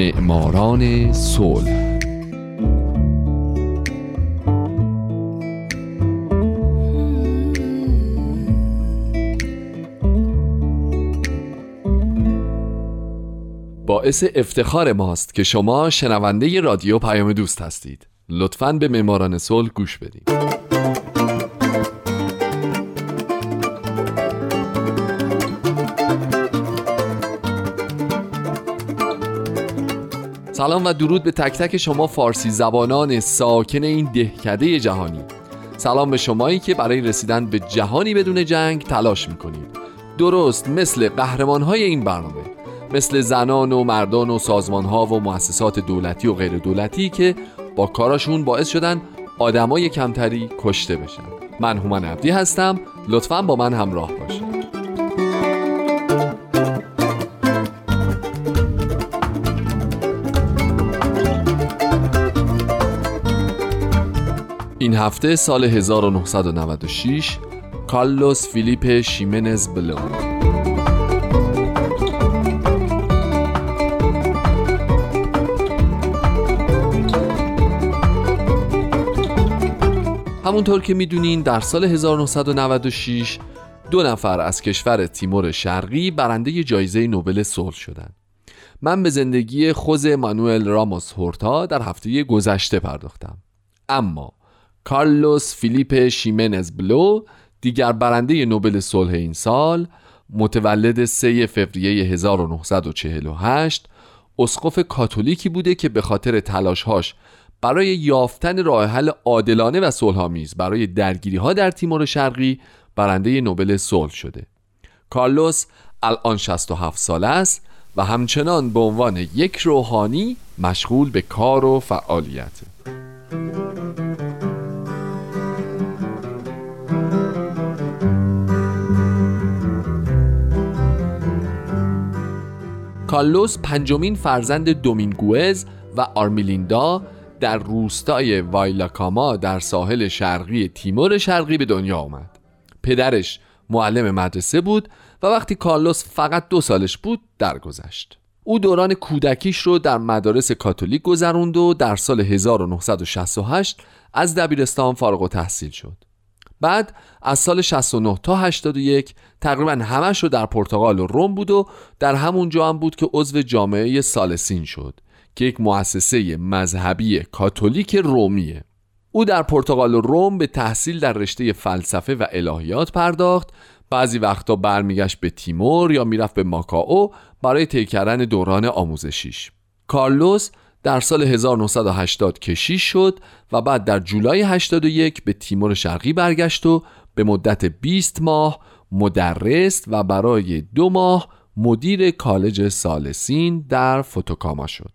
معماران صلح. باعث افتخار ماست که شما شنونده رادیو پیام دوست هستید. لطفاً به معماران صلح گوش بدید سلام و درود به تک تک شما فارسی زبانان ساکن این دهکده جهانی. سلام به شمایی که برای رسیدن به جهانی بدون جنگ تلاش می‌کنید. درست مثل قهرمان های این برنامه مثل زنان و مردان و سازمان ها و مؤسسات دولتی و غیر دولتی که با کاراشون باعث شدن آدمای کمتری کشته بشن. من هومن عبدی هستم. لطفا با من همراه باشید. هفته سال 1996 کارلوس فیلیپ شیمنز بلو همونطور که می‌دونین در سال 1996 دو نفر از کشور تیمور شرقی برنده جایزه نوبل صلح شدند. من به زندگی خوز مانوئل راموس هورتا در هفته گذشته پرداختم. اما کارلوس فیلیپ شیمنز بلو دیگر برنده نوبل صلح این سال متولد 3 فوریه 1948 اسقف کاتولیکی بوده که به خاطر تلاشهاش برای یافتن راه حل عادلانه و صلحآمیز برای درگیری ها در تیمور شرقی برنده نوبل صلح شده. کارلوس الان 67 ساله است و همچنان به عنوان یک روحانی مشغول به کار و فعالیت. کارلوس پنجمین فرزند دومینگوز و آرمیلیندا در روستای وایلاکاما در ساحل شرقی تیمور شرقی به دنیا آمد. پدرش معلم مدرسه بود و وقتی کارلوس فقط دو سالش بود درگذشت. او دوران کودکیش رو در مدارس کاتولیک گذروند و در سال 1968 از دبیرستان فارغ و تحصیل شد. بعد از سال 69 تا 81 تقریبا همش رو در پرتغال و روم بود و در همون جا هم بود که عضو جامعه سالسین شد که یک مؤسسه مذهبی کاتولیک رومیه. او در پرتغال و روم به تحصیل در رشته فلسفه و الهیات پرداخت. بعضی وقتا برمیگشت به تیمور یا می‌رفت به ماکائو برای طی دوران آموزشیش. کارلوس در سال 1980 کشیش شد و بعد در جولای 81 به تیمور شرقی برگشت و به مدت 20 ماه مدرس و برای دو ماه مدیر کالج سالسین در فوتوکاما شد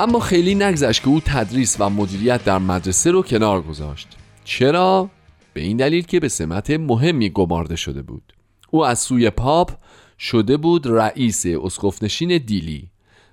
اما خیلی نگذشت که او تدریس و مدیریت در مدرسه رو کنار گذاشت چرا؟ به این دلیل که به سمت مهمی گمارده شده بود. او از سوی پاپ شده بود رئیس اسقفنشین دیلی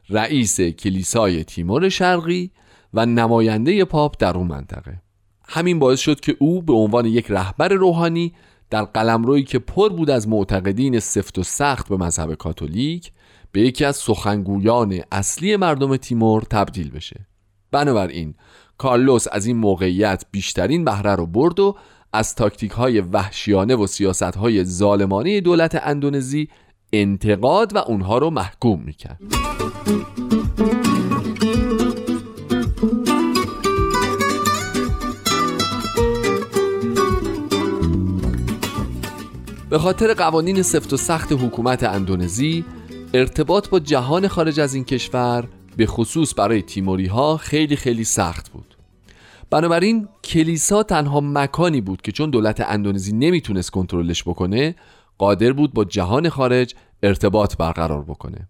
رئیس کلیسای تیمور شرقی و نماینده پاپ در اون منطقه. همین باعث شد که او به عنوان یک رهبر روحانی در قلمرویی که پر بود از معتقدین سفت و سخت به مذهب کاتولیک به یکی از سخنگویان اصلی مردم تیمور تبدیل بشه. بنابراین کارلوس از این موقعیت بیشترین بهره رو برد و از تاکتیک های وحشیانه و سیاست های ظالمانه دولت اندونزی انتقاد و اونها رو محکوم می‌کرد. به خاطر قوانین سفت و سخت حکومت اندونزی ارتباط با جهان خارج از این کشور به خصوص برای تیموری ها خیلی خیلی سخت بود. بنابراین کلیسا تنها مکانی بود که چون دولت اندونزی نمی‌تونست کنترلش بکنه قادر بود با جهان خارج ارتباط برقرار بکنه.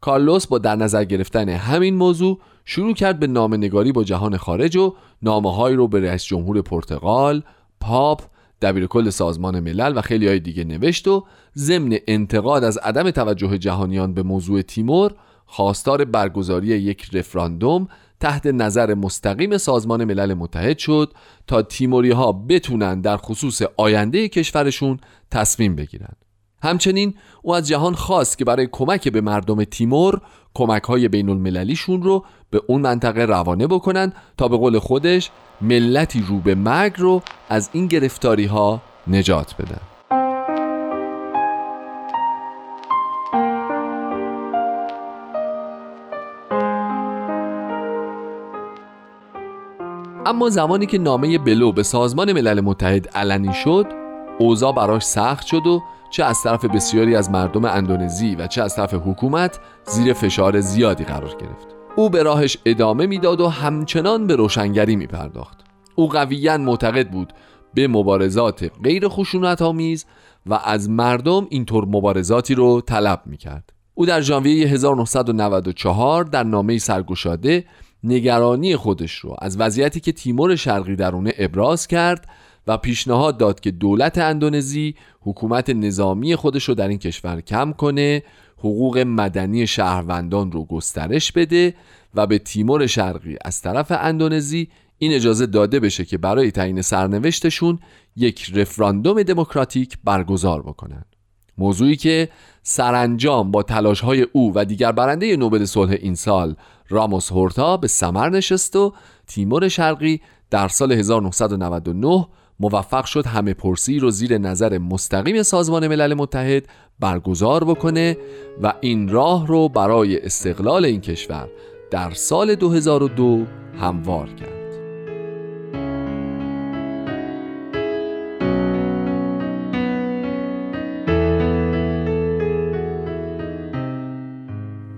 کارلوس با در نظر گرفتن همین موضوع شروع کرد به نامه نگاری با جهان خارج و نامه رو به رئیس جمهور پرتغال، پاپ دبیر کل سازمان ملل و خیلی های دیگه نوشت و ضمن انتقاد از عدم توجه جهانیان به موضوع تیمور خواستار برگزاری یک رفراندوم تحت نظر مستقیم سازمان ملل متحد شد تا تیموری ها بتونن در خصوص آینده کشورشون تصمیم بگیرن. همچنین او از جهان خواست که برای کمک به مردم تیمور کمک های بین المللیشون رو به اون منطقه روانه بکنن تا به قول خودش ملتی رو به مرگ رو از این گرفتاری ها نجات بدن. اما زمانی که نامه بلو به سازمان ملل متحد علنی شد اوضاع براش سخت شد و چه از طرف بسیاری از مردم اندونزی و چه از طرف حکومت زیر فشار زیادی قرار گرفت. او به راهش ادامه می‌داد و همچنان به روشنگری می پرداخت او قویا معتقد بود به مبارزات غیر خشونت آمیز و از مردم اینطور مبارزاتی رو طلب می کرد او در ژانویه 1994 در نامه سرگشاده نگرانی خودش رو. از وضعیتی که تیمور شرقی درونه ابراز کرد و پیشنهاد داد که دولت اندونزی حکومت نظامی خودش رو در این کشور کم کنه حقوق مدنی شهروندان رو گسترش بده و به تیمور شرقی از طرف اندونزی این اجازه داده بشه که برای تعیین سرنوشتشون یک رفراندوم دموکراتیک برگزار بکنن. موضوعی که سرانجام با تلاش های او و دیگر برنده نوبل صلح این سال راموس هورتا به سمر نشست و تیمور شرقی در سال 1999 موفق شد همه پرسی رو زیر نظر مستقیم سازمان ملل متحد برگزار بکنه و این راه رو برای استقلال این کشور در سال 2002 هموار کرد.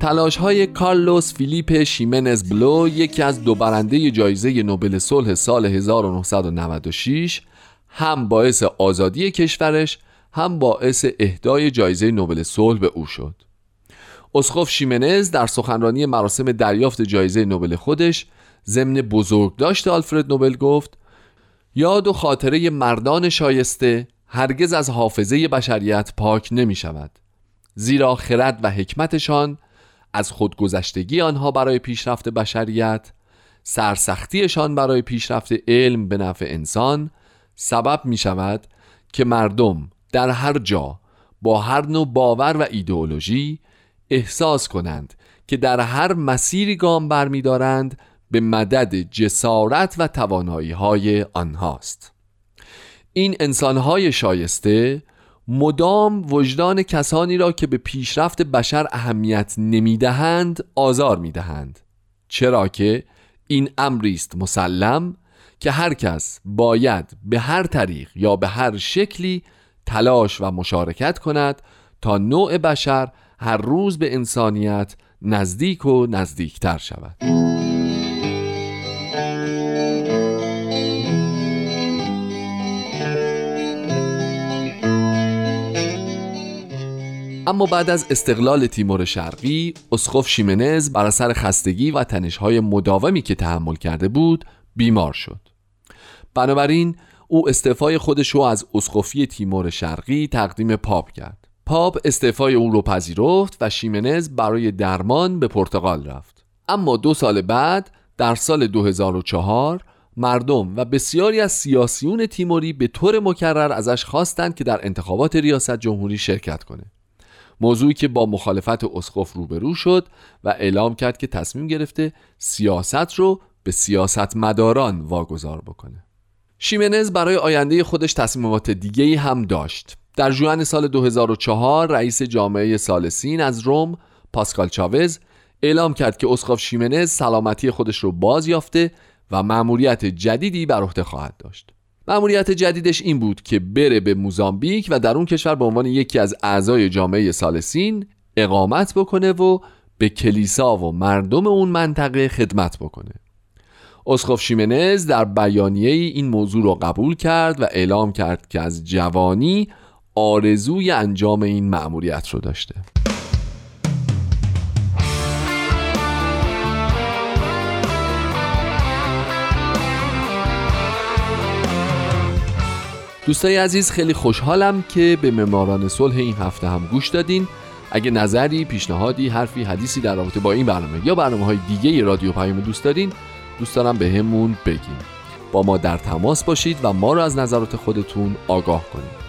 تلاش های کارلوس فیلیپ شیمنز بلو یکی از دو برنده جایزه نوبل صلح سال 1996 هم باعث آزادی کشورش هم باعث اهدای جایزه نوبل صلح به او شد. اسخوف شیمنز در سخنرانی مراسم دریافت جایزه نوبل خودش ضمن بزرگداشت آلفرد نوبل گفت یاد و خاطره مردان شایسته هرگز از حافظه بشریت پاک نمی شود زیرا خرد و حکمتشان از خودگذشتگی آنها برای پیشرفت بشریت سرسختیشان برای پیشرفت علم به نفع انسان سبب می شود که مردم در هر جا با هر نوع باور و ایدئولوژی احساس کنند که در هر مسیری گام برمیدارند به مدد جسارت و توانایی های آنهاست. این انسانهای شایسته مدام وجدان کسانی را که به پیشرفت بشر اهمیت نمی‌دهند آزار می‌دهند. چرا که این امری است مسلم که هر کس باید به هر طریق یا به هر شکلی تلاش و مشارکت کند تا نوع بشر هر روز به انسانیت نزدیک و نزدیکتر شود. اما بعد از استقلال تیمور شرقی اسخف شیمنز بر اثر خستگی و تنشهای مداومی که تحمل کرده بود بیمار شد. بنابراین او استعفای خودش رو از اسقفی تیمور شرقی تقدیم پاپ کرد. پاپ استعفای او رو پذیرفت و شیمنز برای درمان به پرتغال رفت. اما دو سال بعد در سال 2004 مردم و بسیاری از سیاسیون تیموری به طور مکرر ازش خواستند که در انتخابات ریاست جمهوری شرکت کنه. موضوعی که با مخالفت اسقف روبرو شد و اعلام کرد که تصمیم گرفته سیاست رو به سیاست مداران واگذار بکنه. شیمنز برای آینده خودش تصمیمات دیگه هم داشت. در جوان سال 2004 رئیس جامعه سالسین از روم پاسکال چاوز اعلام کرد که اسقف شیمنز سلامتی خودش رو باز یافته و مأموریت جدیدی بر عهده خواهد داشت. مأموریت جدیدش این بود که بره به موزامبیک و در اون کشور به عنوان یکی از اعضای جامعه سالسین اقامت بکنه و به کلیسا و مردم اون منطقه خدمت بکنه. اسخف شیمنز در بیانیه این موضوع را قبول کرد و اعلام کرد که از جوانی آرزوی انجام این مأموریت رو داشته. دوستای عزیز خیلی خوشحالم که به معماران صلح این هفته هم گوش دادین. اگه نظری، پیشنهادی، حرفی، حدیثی در رابطه با این برنامه یا برنامه های دیگه رادیو پیام دوست دارین دوست دارم به همون بگین. با ما در تماس باشید و ما رو از نظرات خودتون آگاه کنید.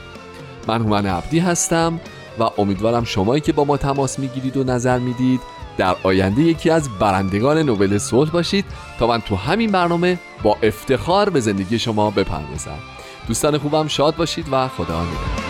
من هومن عبدی هستم و امیدوارم شمایی که با ما تماس می‌گیرید و نظر می‌دید در آینده یکی از برندگان نوبل صلح باشید تا من تو همین برنامه با افتخار به زندگی شما بپردازم. دوستان خوبم شاد باشید و خدا نگهدار.